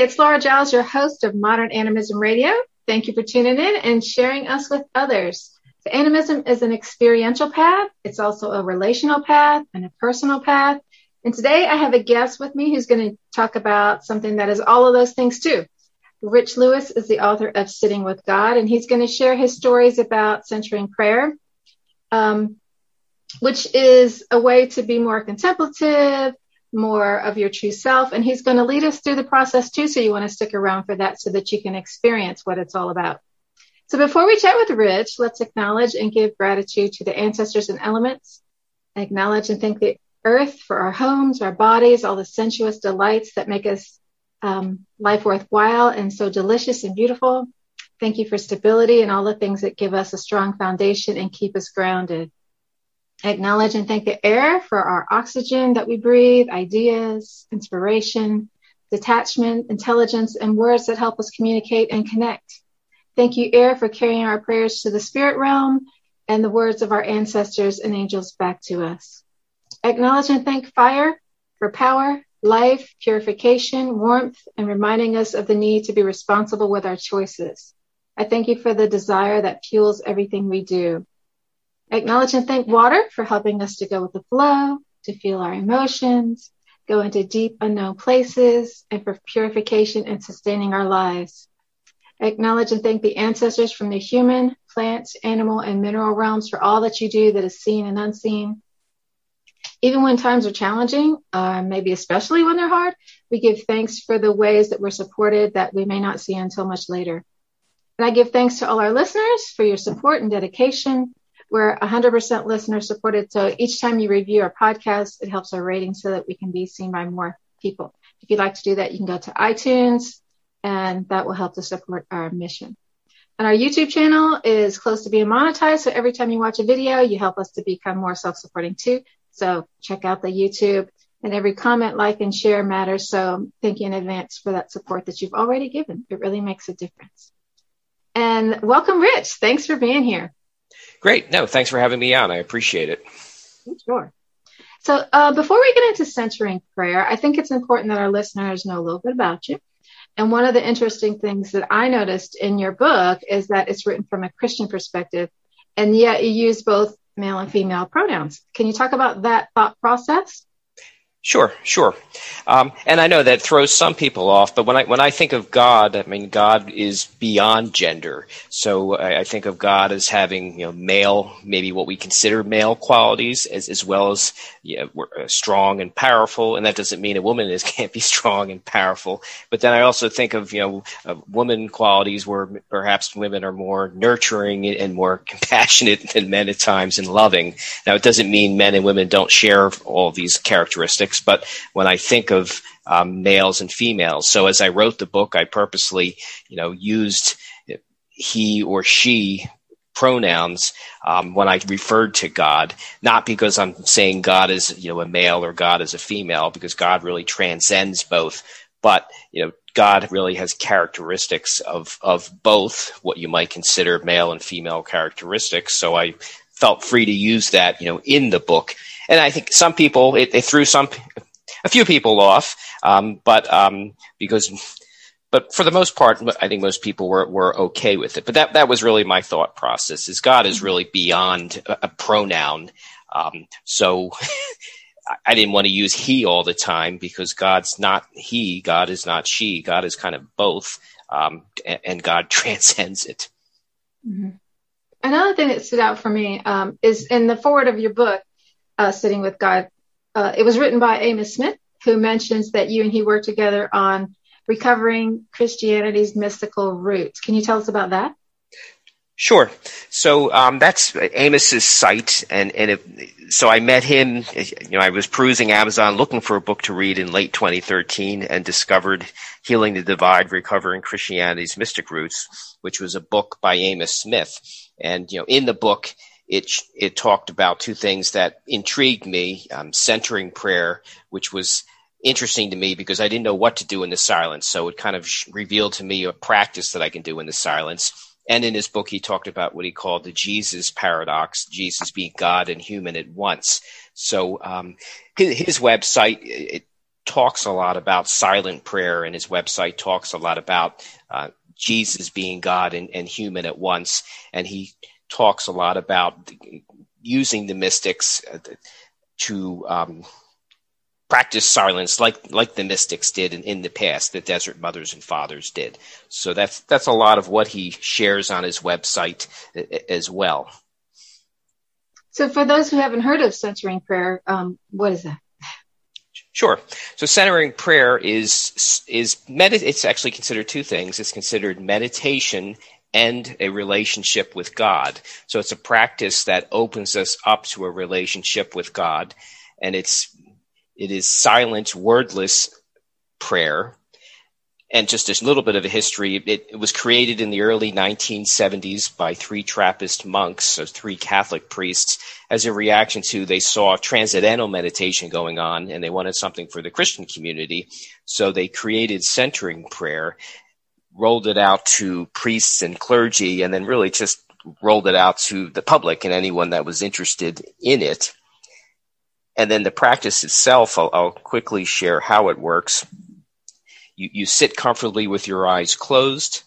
It's Laura Giles, your host of Modern Animism Radio. Thank you for tuning in and sharing us with others. So animism is an experiential path. It's also a relational path and a personal path. And today I have a guest with me who's going to talk about something that is all of those things too. Rich Lewis is the author of Sitting with God, and he's going to share his stories about centering prayer, um, which is a way to be more contemplative, more of your true self. And he's going to lead us through the process too. So you want to stick around for that so that you can experience what it's all about. So before we chat with Rich, let's acknowledge and give gratitude to the ancestors and elements. Acknowledge and thank the earth for our homes, our bodies, all the sensuous delights that make us um, life worthwhile and so delicious and beautiful. Thank you for stability and all the things that give us a strong foundation and keep us grounded. Acknowledge and thank the air for our oxygen that we breathe, ideas, inspiration, detachment, intelligence, and words that help us communicate and connect. Thank you, air, for carrying our prayers to the spirit realm and the words of our ancestors and angels back to us. Acknowledge and thank fire for power, life, purification, warmth, and reminding us of the need to be responsible with our choices. I thank you for the desire that fuels everything we do. Acknowledge and thank water for helping us to go with the flow, to feel our emotions, go into deep unknown places, and for purification and sustaining our lives. Acknowledge and thank the ancestors from the human, plant, animal, and mineral realms for all that you do that is seen and unseen. Even when times are challenging, uh, maybe especially when they're hard, we give thanks for the ways that we're supported that we may not see until much later. And I give thanks to all our listeners for your support and dedication. We're 100% listener supported. So each time you review our podcast, it helps our rating so that we can be seen by more people. If you'd like to do that, you can go to iTunes and that will help to support our mission. And our YouTube channel is close to being monetized. So every time you watch a video, you help us to become more self-supporting too. So check out the YouTube and every comment, like, and share matters. So thank you in advance for that support that you've already given. It really makes a difference. And welcome, Rich. Thanks for being here. Great. No, thanks for having me on. I appreciate it. Sure. So uh, before we get into centering prayer, I think it's important that our listeners know a little bit about you. And one of the interesting things that I noticed in your book is that it's written from a Christian perspective, and yet you use both male and female pronouns. Can you talk about that thought process? Sure, sure. Um, and I know that throws some people off, but when I when I think of God, I mean God is beyond gender. So I, I think of God as having you know male, maybe what we consider male qualities, as as well as you know, uh, strong and powerful. And that doesn't mean a woman is can't be strong and powerful. But then I also think of you know uh, woman qualities where perhaps women are more nurturing and more compassionate than men at times and loving. Now it doesn't mean men and women don't share all these characteristics but when I think of um, males and females, so as I wrote the book, I purposely, you know, used he or she pronouns um, when I referred to God, not because I'm saying God is you know a male or God is a female, because God really transcends both, but you know God really has characteristics of of both what you might consider male and female characteristics. So I felt free to use that you know in the book and I think some people it, it threw some a few people off, um, but um, because but for the most part, I think most people were, were okay with it. But that that was really my thought process: is God is really beyond a, a pronoun. Um, so I didn't want to use he all the time because God's not he, God is not she, God is kind of both, um, and, God transcends it. Mm-hmm. Another thing that stood out for me um, is in the foreword of your book, uh, Sitting with God. Uh, it was written by Amos Smith, who mentions that you and he worked together on recovering Christianity's mystical roots. Can you tell us about that? Sure. So um, that's Amos's site, and and it, so I met him. You know, I was perusing Amazon looking for a book to read in late 2013, and discovered "Healing the Divide: Recovering Christianity's Mystic Roots," which was a book by Amos Smith. And you know, in the book, it it talked about two things that intrigued me: um, centering prayer, which was interesting to me because I didn't know what to do in the silence. So it kind of revealed to me a practice that I can do in the silence. And in his book, he talked about what he called the Jesus paradox: Jesus being God and human at once. So um, his, his, website it talks a lot about silent prayer, and his website talks a lot about uh, Jesus being God and, and human at once. And he talks a lot about using the mystics uh, to um, practice silence like like the mystics did in, in the past the desert mothers and fathers did so that's that's a lot of what he shares on his website as well so for those who haven't heard of centering prayer um, what is that Sure. So centering prayer is is med- it's actually considered two things. It's considered meditation and a relationship with God. So it's a practice that opens us up to a relationship with God and it's it is silent, wordless prayer. And just a little bit of a history, it, it, was created in the early 1970s by three Trappist monks, so three Catholic priests, as a reaction to they saw transcendental meditation going on and they wanted something for the Christian community. So they created centering prayer, rolled it out to priests and clergy, and then really just rolled it out to the public and anyone that was interested in it. And then the practice itself, I'll, I'll quickly share how it works. You, you sit comfortably with your eyes closed,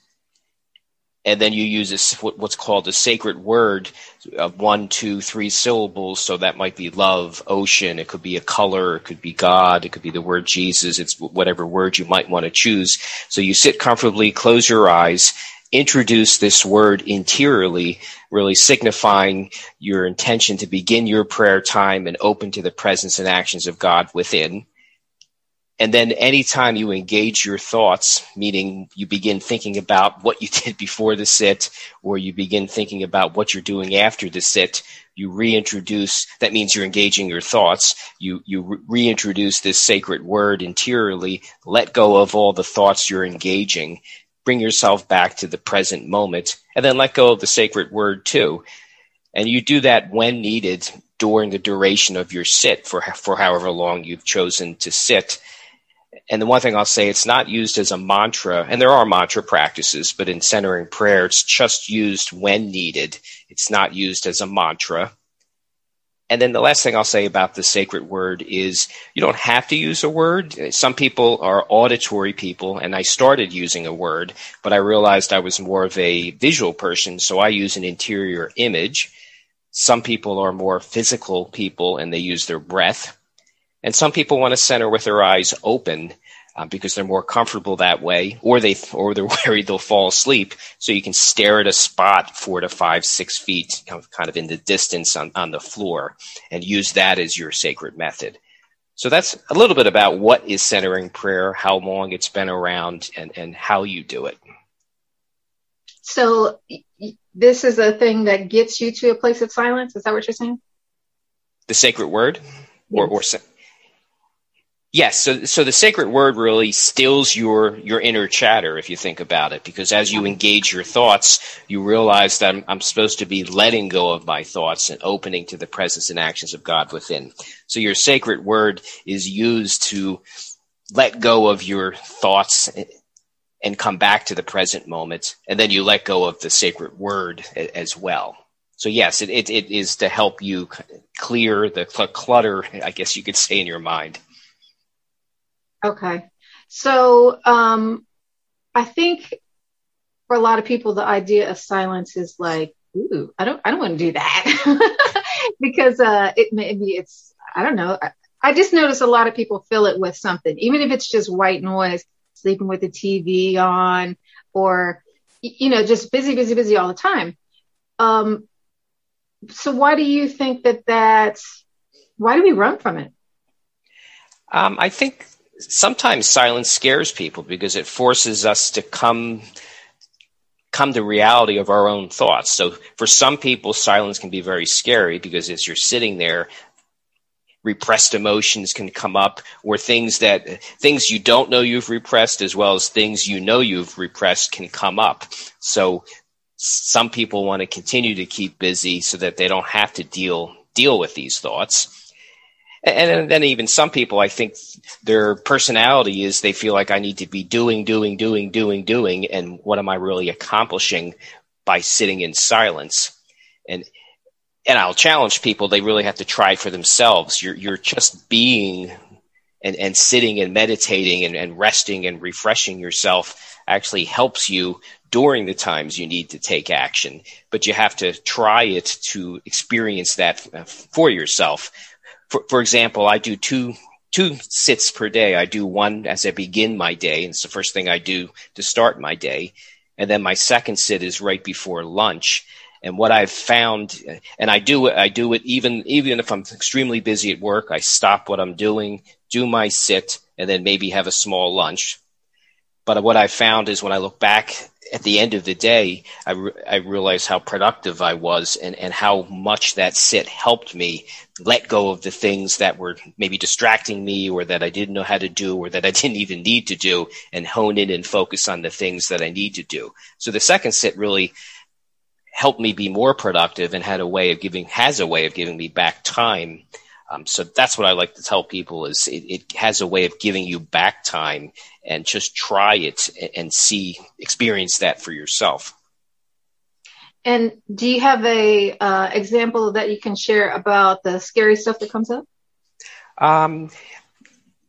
and then you use this, what's called a sacred word of one, two, three syllables. So that might be love, ocean. It could be a color. It could be God. It could be the word Jesus. It's whatever word you might want to choose. So you sit comfortably, close your eyes, introduce this word interiorly, really signifying your intention to begin your prayer time and open to the presence and actions of God within. And then anytime you engage your thoughts, meaning you begin thinking about what you did before the sit, or you begin thinking about what you're doing after the sit, you reintroduce, that means you're engaging your thoughts. You, you re- reintroduce this sacred word interiorly, let go of all the thoughts you're engaging, bring yourself back to the present moment and then let go of the sacred word too. And you do that when needed during the duration of your sit for, for however long you've chosen to sit. And the one thing I'll say, it's not used as a mantra, and there are mantra practices, but in centering prayer, it's just used when needed. It's not used as a mantra. And then the last thing I'll say about the sacred word is you don't have to use a word. Some people are auditory people, and I started using a word, but I realized I was more of a visual person, so I use an interior image. Some people are more physical people, and they use their breath. And some people want to center with their eyes open uh, because they're more comfortable that way, or they or they're worried they'll fall asleep. So you can stare at a spot four to five, six feet, kind of in the distance on, on the floor, and use that as your sacred method. So that's a little bit about what is centering prayer, how long it's been around, and and how you do it. So this is a thing that gets you to a place of silence. Is that what you're saying? The sacred word, or, or Yes, so so the sacred word really stills your your inner chatter if you think about it, because as you engage your thoughts, you realize that I'm, I'm, supposed to be letting go of my thoughts and opening to the presence and actions of God within. So your sacred word is used to let go of your thoughts and come back to the present moment, and then you let go of the sacred word as well. So yes, it, it, it is to help you clear the clutter, I guess you could say, in your mind. Okay. So um, I think for a lot of people, the idea of silence is like, ooh, I don't, I don't want to do that because uh, it maybe it's, I don't know. I, I just notice a lot of people fill it with something, even if it's just white noise, sleeping with the TV on, or you know, just busy, busy, busy all the time. Um, so why do you think that that's? Why do we run from it? Um, I think sometimes silence scares people because it forces us to come come to reality of our own thoughts. So for some people, silence can be very scary because as you're sitting there, repressed emotions can come up or things that things you don't know you've repressed as well as things you know you've repressed can come up. So some people want to continue to keep busy so that they don't have to deal deal with these thoughts. And then even some people, I think their personality is they feel like I need to be doing, doing, doing, doing, doing. And what am I really accomplishing by sitting in silence? And, and I'll challenge people. They really have to try for themselves. You're, you're just being and, and sitting and meditating and, and resting and refreshing yourself actually helps you during the times you need to take action. But you have to try it to experience that uh, for yourself. For, for example, I do two two sits per day. I do one as I begin my day, and it's the first thing I do to start my day. And then my second sit is right before lunch. And what I've found, and I do it, I do it even even if I'm extremely busy at work. I stop what I'm doing, do my sit, and then maybe have a small lunch. But what I found is when I look back at the end of the day, I, re- I realized how productive I was and, and how much that sit helped me let go of the things that were maybe distracting me or that I didn't know how to do or that I didn't even need to do and hone in and focus on the things that I need to do. So the second sit really helped me be more productive and had a way of giving, has a way of giving me back time um, so that's what I like to tell people is it, it, has a way of giving you back time and just try it and see, experience that for yourself. And do you have a uh, example that you can share about the scary stuff that comes up? Um,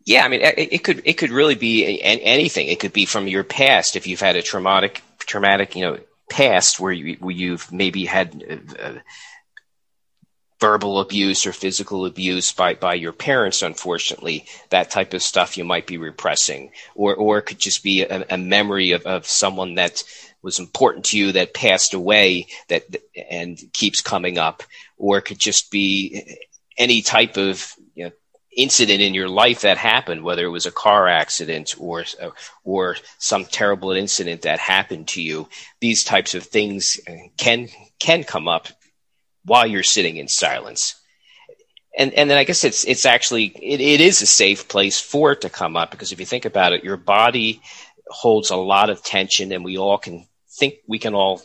yeah, I mean, it, it, could it could really be anything. It could be from your past if you've had a traumatic traumatic you know past where you where you've maybe had. Uh, verbal abuse or physical abuse by, by your parents, unfortunately, that type of stuff you might be repressing. Or, or it could just be a, a memory of, of someone that was important to you that passed away that and keeps coming up. Or it could just be any type of you know, incident in your life that happened, whether it was a car accident or or some terrible incident that happened to you. These types of things can can come up while you're sitting in silence. And and then I guess it's it's actually it, it is a safe place for it to come up because if you think about it, your body holds a lot of tension and we all can think we can all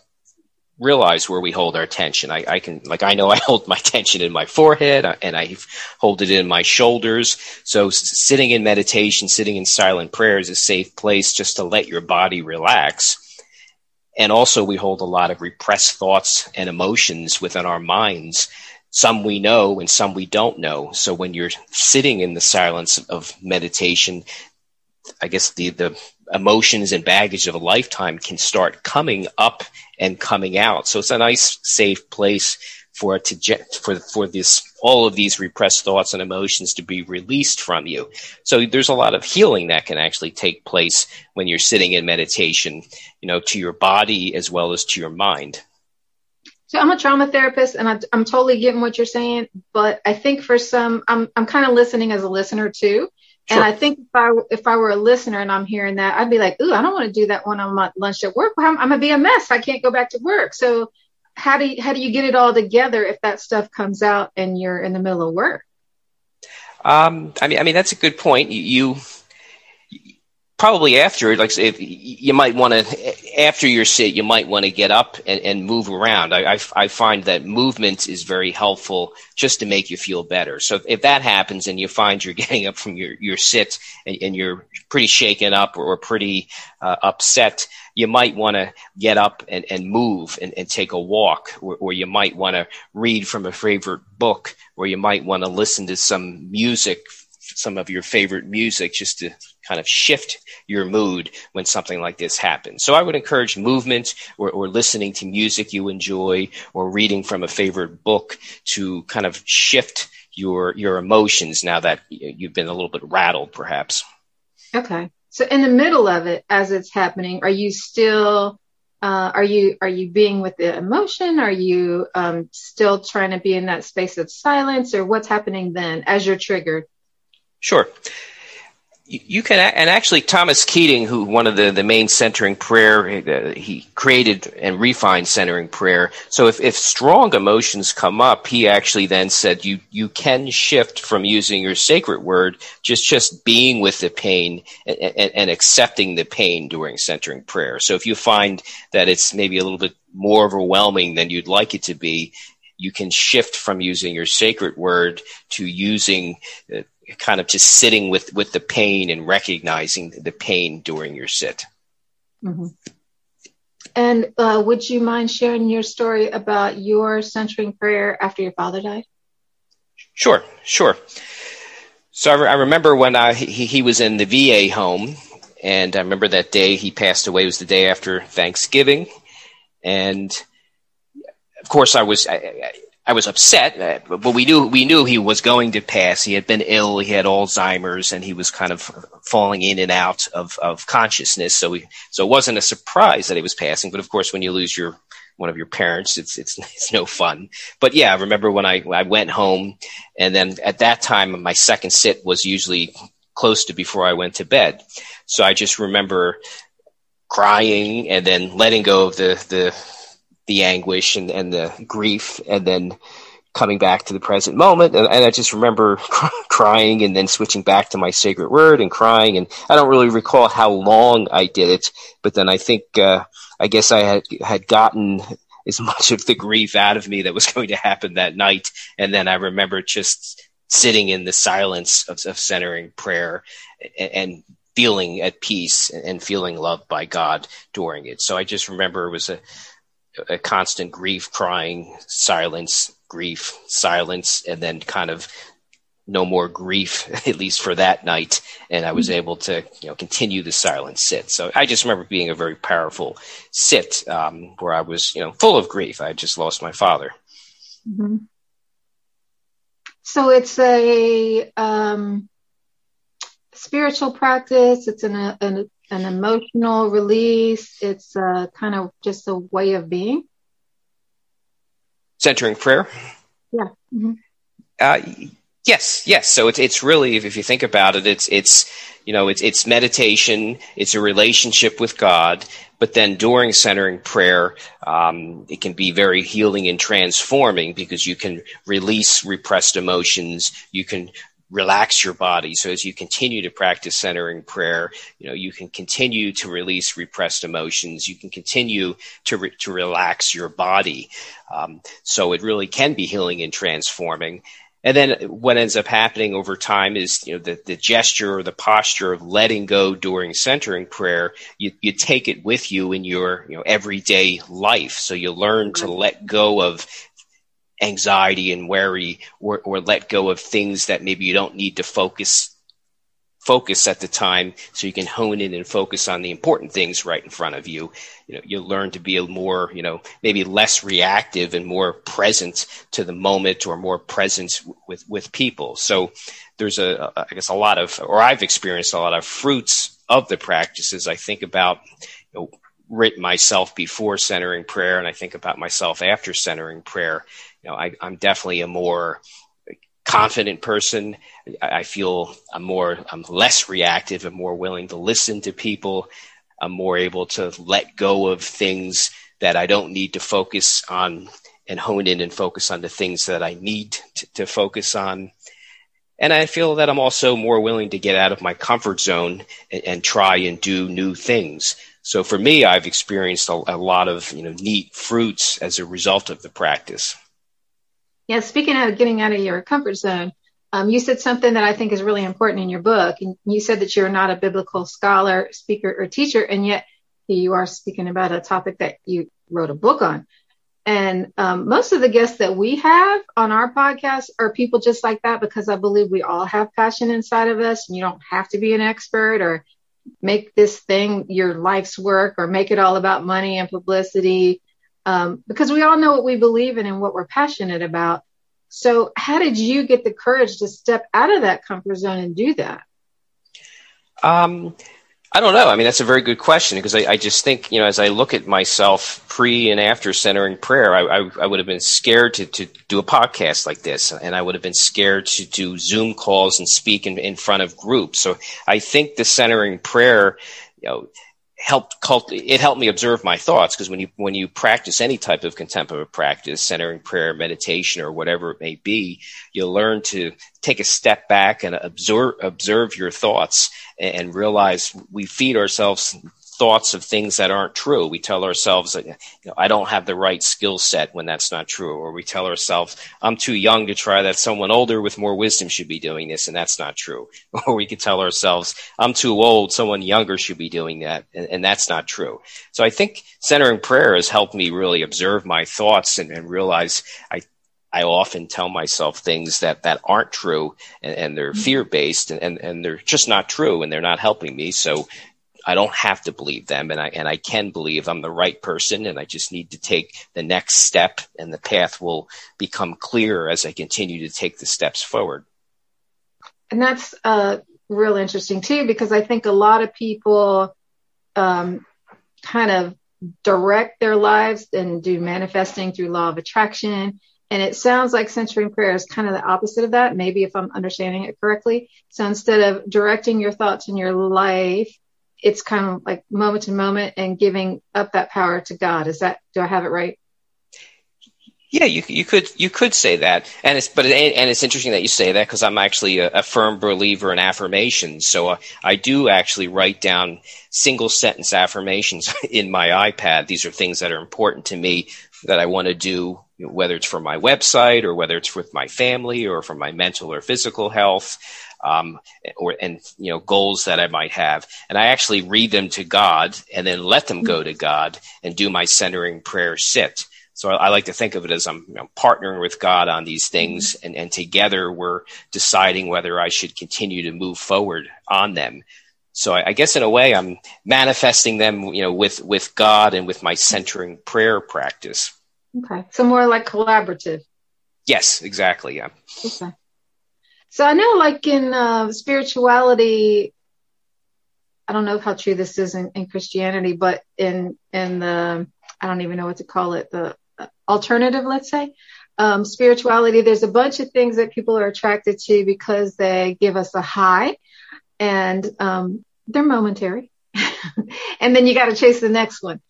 realize where we hold our tension. I, I, can, like, I know I hold my tension in my forehead uh, and I hold it in my shoulders. So sitting in meditation, sitting in silent prayer is a safe place just to let your body relax. And also, we hold a lot of repressed thoughts and emotions within our minds. Some we know and some we don't know. So when you're sitting in the silence of meditation, I guess the, the emotions and baggage of a lifetime can start coming up and coming out. So it's a nice, safe place for it to for for this all of these repressed thoughts and emotions to be released from you. So there's a lot of healing that can actually take place when you're sitting in meditation, you know, to your body as well as to your mind. So I'm a trauma therapist and I, I'm totally getting what you're saying, but I think for some, I'm, I'm kind of listening as a listener too. Sure. And I think if I if I were a listener and I'm hearing that, I'd be like, "Ooh, I don't want to do that when I'm at lunch at work. I'm, I'm, gonna be a mess. I can't go back to work." So how do you, how do you get it all together if that stuff comes out and you're in the middle of work? Um, I mean, I mean that's a good point. You, you probably after, like if you might want to after your sit, you might want to get up and, and move around. I, I, I, find that movement is very helpful just to make you feel better. So if that happens and you find you're getting up from your your sit and, and you're pretty shaken up or, pretty uh, upset, you might want to get up and, and move and, and take a walk, or, or you might want to read from a favorite book, or you might want to listen to some music, some of your favorite music, just to kind of shift your mood when something like this happens. So I would encourage movement or, or listening to music you enjoy or reading from a favorite book to kind of shift your your emotions now that you've been a little bit rattled perhaps. Okay. So in the middle of it, as it's happening, are you still uh, are you are you being with the emotion? Are you um, still trying to be in that space of silence, or what's happening then as you're triggered? Sure you can and actually thomas keating who one of the, the main centering prayer uh, he created and refined centering prayer. So if, if strong emotions come up he actually then said you you can shift from using your sacred word just just being with the pain and, and, and accepting the pain during centering prayer. So if you find that it's maybe a little bit more overwhelming than you'd like it to be you can shift from using your sacred word to using uh, kind of just sitting with with the pain and recognizing the pain during your sit. Mm-hmm. And uh, would you mind sharing your story about your centering prayer after your father died? Sure, sure. So I, re- I remember when I, he, he was in the VA home, and I remember that day he passed away it was the day after Thanksgiving, and of course I was I, I was upset, uh, but we knew we knew he was going to pass. He had been ill, he had Alzheimer's, and he was kind of falling in and out of, of consciousness. So we, so it wasn't a surprise that he was passing. But of course, when you lose your one of your parents, it's it's it's no fun. But yeah, I remember when I I went home, and then at that time my second sit was usually close to before I went to bed. So I just remember crying and then letting go of the the the anguish and, and the grief and then coming back to the present moment. And, and I just remember crying and then switching back to my sacred word and crying. And I don't really recall how long I did it, but then I think, uh, I guess I had, had gotten as much of the grief out of me that was going to happen that night. And then I remember just sitting in the silence of, of centering prayer and, and feeling at peace and feeling loved by God during it. So I just remember it was a, a constant grief, crying, silence, grief, silence, and then kind of no more grief, at least for that night. And I was able to, you know, continue the silent sit. So I just remember being a very powerful sit um, where I was, you know, full of grief. I just lost my father. Mm-hmm. So it's a um, spiritual practice. It's an, an, an emotional release. It's a, kind of just a way of being. Centering prayer. Yeah. Mm-hmm. Uh, yes, yes. So it's it's really, if you think about it, it's it's you know it's it's meditation. It's a relationship with God. But then during centering prayer, um, it can be very healing and transforming because you can release repressed emotions. You can relax your body. So as you continue to practice centering prayer, you know, you can continue to release repressed emotions. You can continue to, re- to relax your body. Um, so it really can be healing and transforming. And then what ends up happening over time is, you know, the, the gesture or the posture of letting go during centering prayer, you, you take it with you in your, you know, everyday life. So you learn to let go of anxiety and worry or, or let go of things that maybe you don't need to focus focus at the time so you can hone in and focus on the important things right in front of you. You know you learn to be a more you know maybe less reactive and more present to the moment or more present with with people. So there's a i guess a lot of or i've experienced a lot of fruits of the practices. I think about you know written myself before centering prayer and i think about myself after centering prayer I, I'm definitely a more confident person. I, I feel I'm more, I'm less reactive. I'm more willing to listen to people. I'm more able to let go of things that I don't need to focus on and hone in and focus on the things that I need to, to focus on. And I feel that I'm also more willing to get out of my comfort zone and, and try and do new things. So for me, I've experienced a, a lot of you know neat fruits as a result of the practice. Yeah, speaking of getting out of your comfort zone, um, you said something that I think is really important in your book. And you said that you're not a biblical scholar, speaker, or teacher, and yet you are speaking about a topic that you wrote a book on. And um, most of the guests that we have on our podcast are people just like that because I believe we all have passion inside of us, and you don't have to be an expert or make this thing your life's work or make it all about money and publicity um, because we all know what we believe in and what we're passionate about. So, how did you get the courage to step out of that comfort zone and do that? Um, I don't know. I mean, that's a very good question because I, I, just think, you know, as I look at myself pre and after centering prayer, I, I, I, would have been scared to, to do a podcast like this, and I would have been scared to do Zoom calls and speak in, in front of groups. So I think the centering prayer, you know, helped cult- it helped me observe my thoughts because when you when you practice any type of contemplative practice centering prayer meditation or whatever it may be you learn to take a step back and observe observe your thoughts and, and realize we feed ourselves thoughts of things that aren't true. We tell ourselves you know, I don't have the right skill set when that's not true. Or we tell ourselves, I'm too young to try that. Someone older with more wisdom should be doing this. And that's not true. Or we could tell ourselves, I'm too old. Someone younger should be doing that. And, and that's not true. So I think centering prayer has helped me really observe my thoughts and, and realize I, I often tell myself things that, that aren't true and, and they're mm-hmm. fear based and, and, and they're just not true and they're not helping me. So I don't have to believe them and I, and I can believe I'm the right person and I just need to take the next step and the path will become clearer as I continue to take the steps forward. And that's uh, real interesting too, because I think a lot of people um, kind of direct their lives and do manifesting through law of attraction and it sounds like centering prayer is kind of the opposite of that, maybe if I'm understanding it correctly. So instead of directing your thoughts in your life, it's kind of like moment to moment and giving up that power to God. Is that, do I have it right? Yeah, you you could you could say that, and it's but it, and it's interesting that you say that because I'm actually a, a, firm believer in affirmations. So uh, I do actually write down single sentence affirmations in my iPad. These are things that are important to me that I want to do whether it's for my website or whether it's with my family or for my mental or physical health, um, or and you know goals that I might have, and I actually read them to God and then let them go to God and do my centering prayer sit. So I, I like to think of it as I'm you know, partnering with God on these things, and, and together we're deciding whether I should continue to move forward on them. So I, I, guess in a way I'm manifesting them, you know, with with God and with my centering prayer practice. Okay. So more like collaborative. Yes, exactly. Yeah. Okay. So I know like in uh, spirituality, I don't know how true this is in, in Christianity, but in, in the, I don't even know what to call it, the alternative, let's say, um, spirituality, there's a bunch of things that people are attracted to because they give us a high and um, they're momentary. and then you got to chase the next one.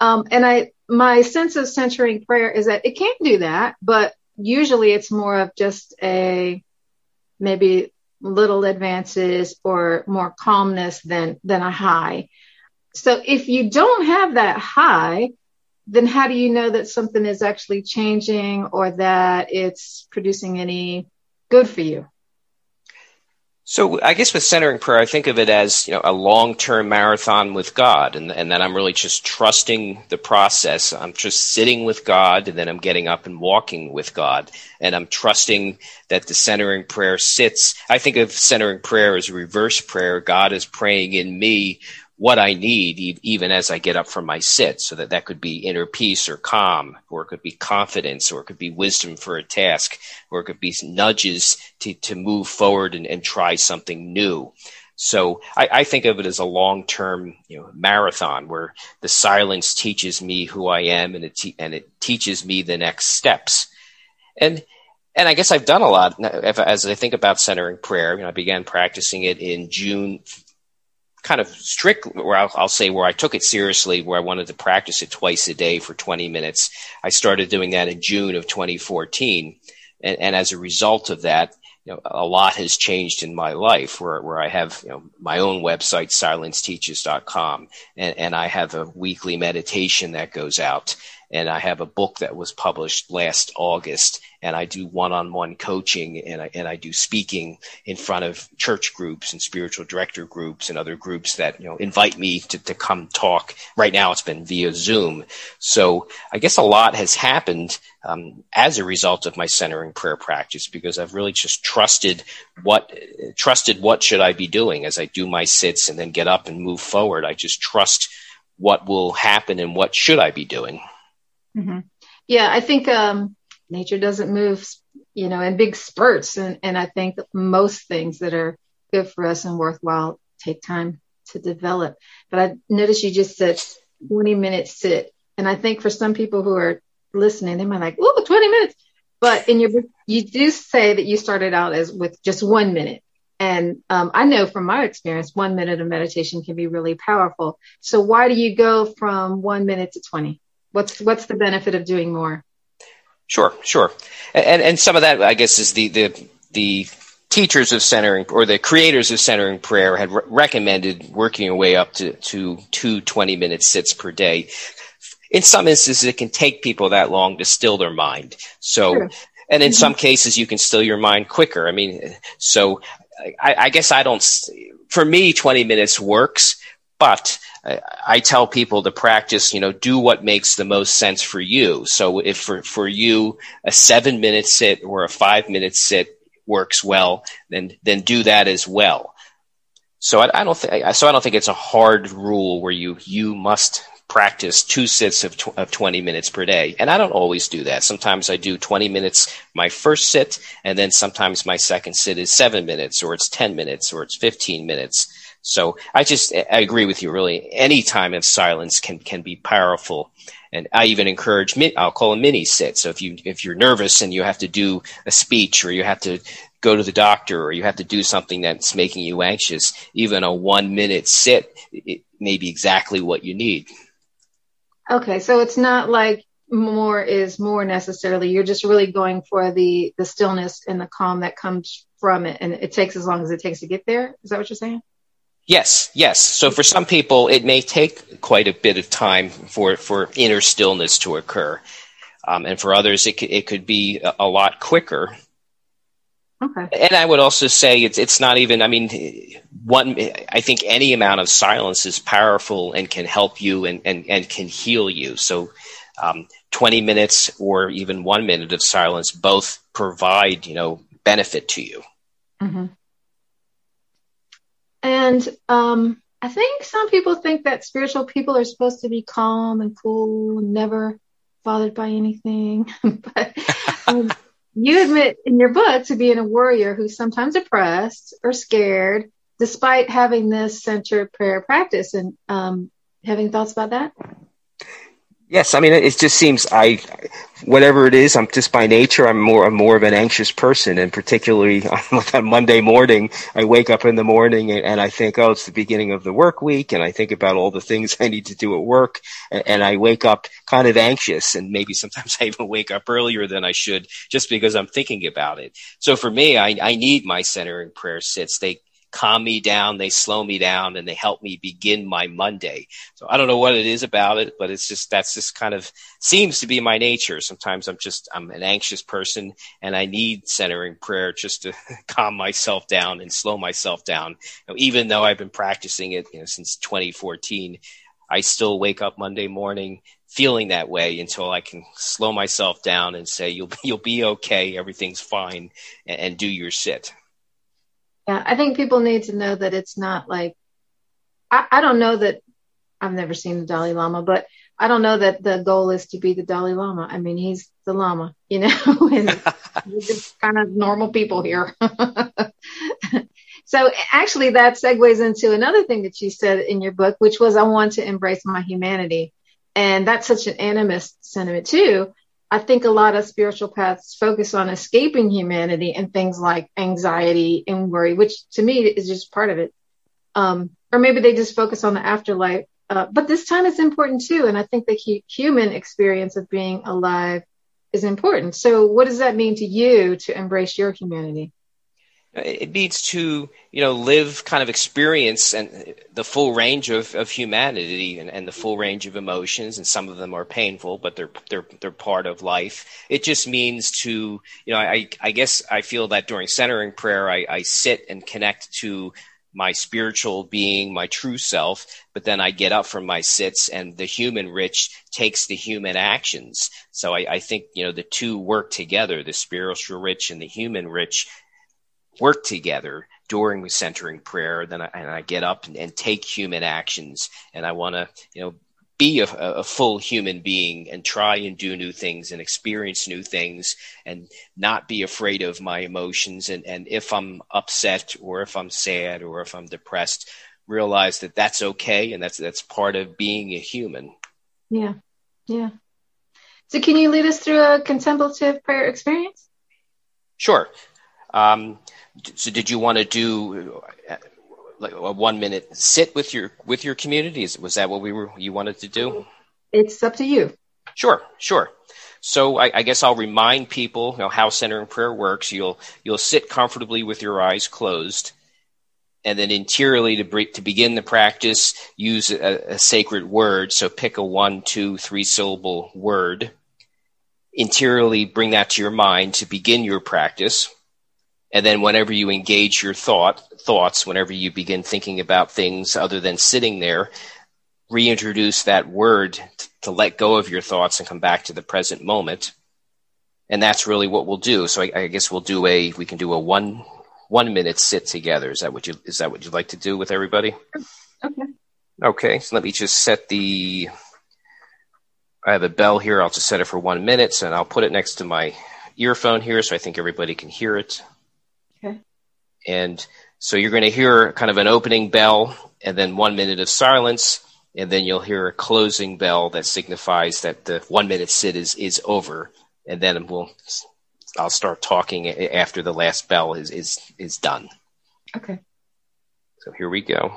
Um, and I, my sense of centering prayer is that it can do that, but usually it's more of just a maybe little advances or more calmness than than a high. So if you don't have that high, then how do you know that something is actually changing or that it's producing any good for you? So I guess with centering prayer, I think of it as you know a long-term marathon with God, and and then I'm really just trusting the process. I'm just sitting with God, and then I'm getting up and walking with God, and I'm trusting that the centering prayer sits. I think of centering prayer as reverse prayer. God is praying in me what I need, even as I get up from my sit. So that that could be inner peace or calm, or it could be confidence, or it could be wisdom for a task, or it could be nudges to, to move forward and, and try something new. So I, I, think of it as a long-term you know, marathon where the silence teaches me who I am and it, te- and it teaches me the next steps. And and I guess I've done a lot as I think about centering prayer. You know, I began practicing it in June kind of strict where I'll, I'll, say where I took it seriously, where I wanted to practice it twice a day for 20 minutes. I started doing that in June of 2014. And, and as a result of that, you know, a lot has changed in my life where, where I have, you know, my own website, silenceteaches.com, and, and I have a weekly meditation that goes out and I have a book that was published last August and I do one-on-one coaching and I, and I do speaking in front of church groups and spiritual director groups and other groups that, you know, invite me to, to come talk. Right now it's been via Zoom. So I guess a lot has happened um, as a result of my centering prayer practice because I've really just trusted what trusted what should I be doing as I do my sits and then get up and move forward. I just trust what will happen and what should I be doing. Mm-hmm. Yeah, I think um, nature doesn't move, you know, in big spurts, and and I think most things that are good for us and worthwhile take time to develop. But I noticed you just said 20 minutes sit, and I think for some people who are listening, they might like, "Oh, 20 minutes." But in your you do say that you started out as with just one minute. And um, I know from my experience, one minute of meditation can be really powerful. So why do you go from one minute to 20? What's what's the benefit of doing more? Sure, sure, and and some of that I guess is the the the teachers of centering or the creators of centering prayer had re- recommended working your way up to, to two 20 minute sits per day. In some instances, it can take people that long to still their mind. So, sure. and in mm-hmm. some cases, you can still your mind quicker. I mean, so I, I guess I don't, for me, 20 minutes works, but I, tell people to practice, you know, do what makes the most sense for you. So if for, for you, a seven minute sit or a five minute sit works well, then, then do that as well. So I, I don't think, so I don't think it's a hard rule where you, you must practice two sits of, tw- of 20 minutes per day. And I don't always do that. Sometimes I do 20 minutes my first sit, and then sometimes my second sit is seven minutes, or it's 10 minutes, or it's 15 minutes. So I just I agree with you. Really, any time of silence can can be powerful, and I even encourage. I'll call a mini sit. So if you if you're nervous and you have to do a speech or you have to go to the doctor or you have to do something that's making you anxious, even a one minute sit it may be exactly what you need. Okay, so it's not like more is more necessarily. You're just really going for the the stillness and the calm that comes from it, and it takes as long as it takes to get there. Is that what you're saying? Yes, yes. So for some people, it may take quite a bit of time for, for inner stillness to occur. Um, and for others, it, it could be a, a, lot quicker. Okay. And I would also say it's, it's not even, I mean, one, I think any amount of silence is powerful and can help you and, and, and can heal you. So, um, 20 minutes or even one minute of silence both provide, you know, benefit to you. Mm-hmm. And um, I think some people think that spiritual people are supposed to be calm and cool, and never bothered by anything. but um, you admit in your book to being a warrior who's sometimes oppressed or scared, despite having this centered prayer practice. And um, having thoughts about that? Yes, I mean it just seems I whatever it is, I'm just by nature I'm more I'm more of an anxious person, and particularly on, on Monday morning, I wake up in the morning and, and, I think, oh, it's the beginning of the work week, and I think about all the things I need to do at work, and, and I wake up kind of anxious, and maybe sometimes I even wake up earlier than I should just because I'm thinking about it. So for me, I, I need my centering prayer sits. They calm me down, they slow me down, and they help me begin my Monday. So I don't know what it is about it, but it's just that's just kind of seems to be my nature. Sometimes I'm just I'm an anxious person and I need centering prayer just to calm myself down and slow myself down. Even though I've been practicing it you know, since 2014, I still wake up Monday morning feeling that way until I can slow myself down and say you'll you'll be okay, everything's fine, and, and do your sit. Yeah, I think people need to know that it's not like I, I don't know that I've never seen the Dalai Lama, but I don't know that the goal is to be the Dalai Lama. I mean, he's the Lama, you know, and we're just kind of normal people here. so actually, that segues into another thing that you said in your book, which was I want to embrace my humanity. And that's such an animist sentiment too. I think a lot of spiritual paths focus on escaping humanity and things like anxiety and worry, which to me is just part of it. Um, or maybe they just focus on the afterlife. Uh, but this time is important too. And I think the human experience of being alive is important. So what does that mean to you to embrace your humanity? It needs to you know live kind of experience and the full range of, of humanity and, and the full range of emotions and some of them are painful but they're they're they're part of life it just means to you know i i guess i feel that during centering prayer i i sit and connect to my spiritual being, my true self, but then I get up from my sits and the human rich takes the human actions. So I, I think, you know, the two work together, the spiritual rich and the human rich work together during the centering prayer. Then I, and I get up and, and take human actions, and I want to, you know, be a, a, full human being and try and do new things and experience new things and not be afraid of my emotions. And, and if I'm upset or if I'm sad or if I'm depressed, realize that that's okay and that's that's part of being a human. Yeah, yeah. So, can you lead us through a contemplative prayer experience? Sure. Um, so did you want to do uh, like a one minute sit with your with your communities? Was that what we were you wanted to do? It's up to you. Sure, sure. So I, I guess I'll remind people you know, how centering prayer works. You'll you'll sit comfortably with your eyes closed, and then interiorly to to begin the practice, use a, a sacred word. So pick a one, two, three syllable word. Interiorly bring that to your mind to begin your practice And then whenever you engage your thought thoughts, whenever you begin thinking about things other than sitting there, reintroduce that word to let go of your thoughts and come back to the present moment. And that's really what we'll do. So I, I guess we'll do a we can do a one one minute sit together. Is that what you is that what you'd like to do with everybody? Okay. Okay. So let me just set the I have a bell here. I'll just set it for one minute, and I'll put it next to my earphone here, so I think everybody can hear it. Okay. And so you're going to hear kind of an opening bell, and then one minute of silence, and then you'll hear a closing bell that signifies that the one minute sit is is over, and then we'll I'll start talking after the last bell is is is done. Okay. So here we go.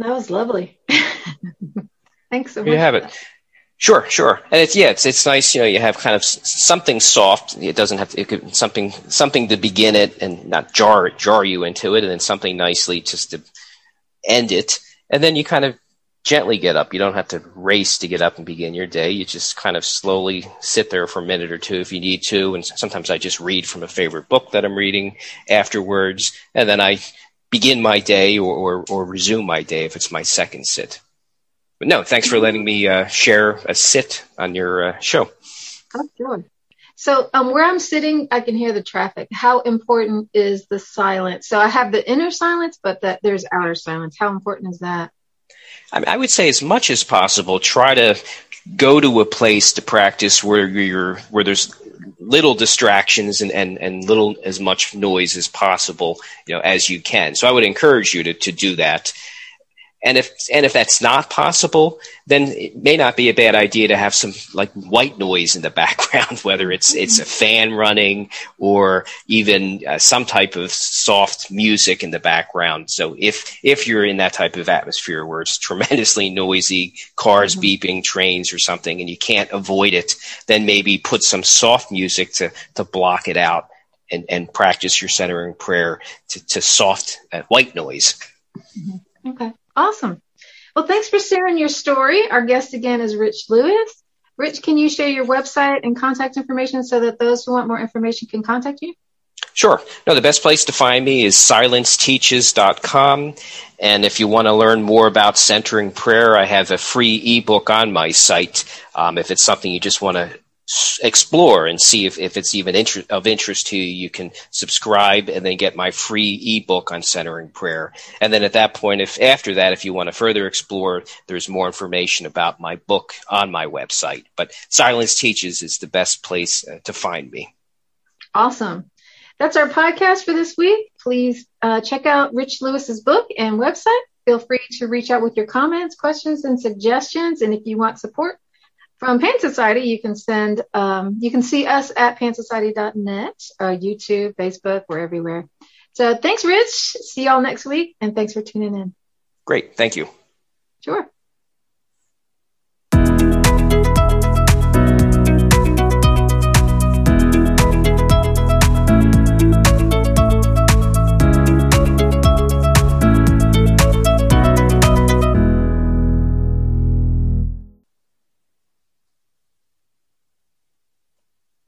That was lovely. Thanks so much. You have it. Sure, sure, and it's yeah, it's it's nice. You know, you have kind of something soft. It doesn't have to, it could something something to begin it and not jar jar you into it, and then something nicely just to end it, and then you kind of gently get up. You don't have to race to get up and begin your day. You just kind of slowly sit there for a minute or two if you need to, and sometimes I just read from a favorite book that I'm reading afterwards, and then I begin my day or, or, or resume my day if it's my second sit. But no, thanks for letting me uh, share a sit on your uh, show. Oh, sure. So um, where I'm sitting, I can hear the traffic. How important is the silence? So I have the inner silence, but that there's outer silence. How important is that? I, I would say as much as possible, try to go to a place to practice where you're where there's little distractions and, and, and little as much noise as possible, you know, as you can. So I would encourage you to, to do that. And if and if that's not possible, then it may not be a bad idea to have some like white noise in the background, whether it's it's a fan running or even uh, some type of soft music in the background. So if if you're in that type of atmosphere where it's tremendously noisy, cars mm-hmm. beeping, trains or something, and you can't avoid it, then maybe put some soft music to to block it out and and practice your centering prayer to to soft uh, white noise. Mm-hmm. Okay. Awesome. Well, thanks for sharing your story. Our guest again is Rich Lewis. Rich, can you share your website and contact information so that those who want more information can contact you? Sure. No, the best place to find me is silenceteaches.com. And if you want to learn more about centering prayer, I have a free ebook on my site. Um, if it's something you just want to explore and see if, if it's even inter- of interest to you, you can subscribe and then get my free ebook on centering prayer. And then at that point, if after that, if you want to further explore, there's more information about my book on my website. But Silence Teaches is the best place uh, to find me. Awesome. That's our podcast for this week. Please uh, check out Rich Lewis's book and website. Feel free to reach out with your comments, questions, and suggestions. And if you want support, from Pain Society, you can send, um, you can see us at pansociety.net, uh, YouTube, Facebook, we're everywhere. So thanks, Rich. See y'all next week, and thanks for tuning in. Great. Thank you. Sure.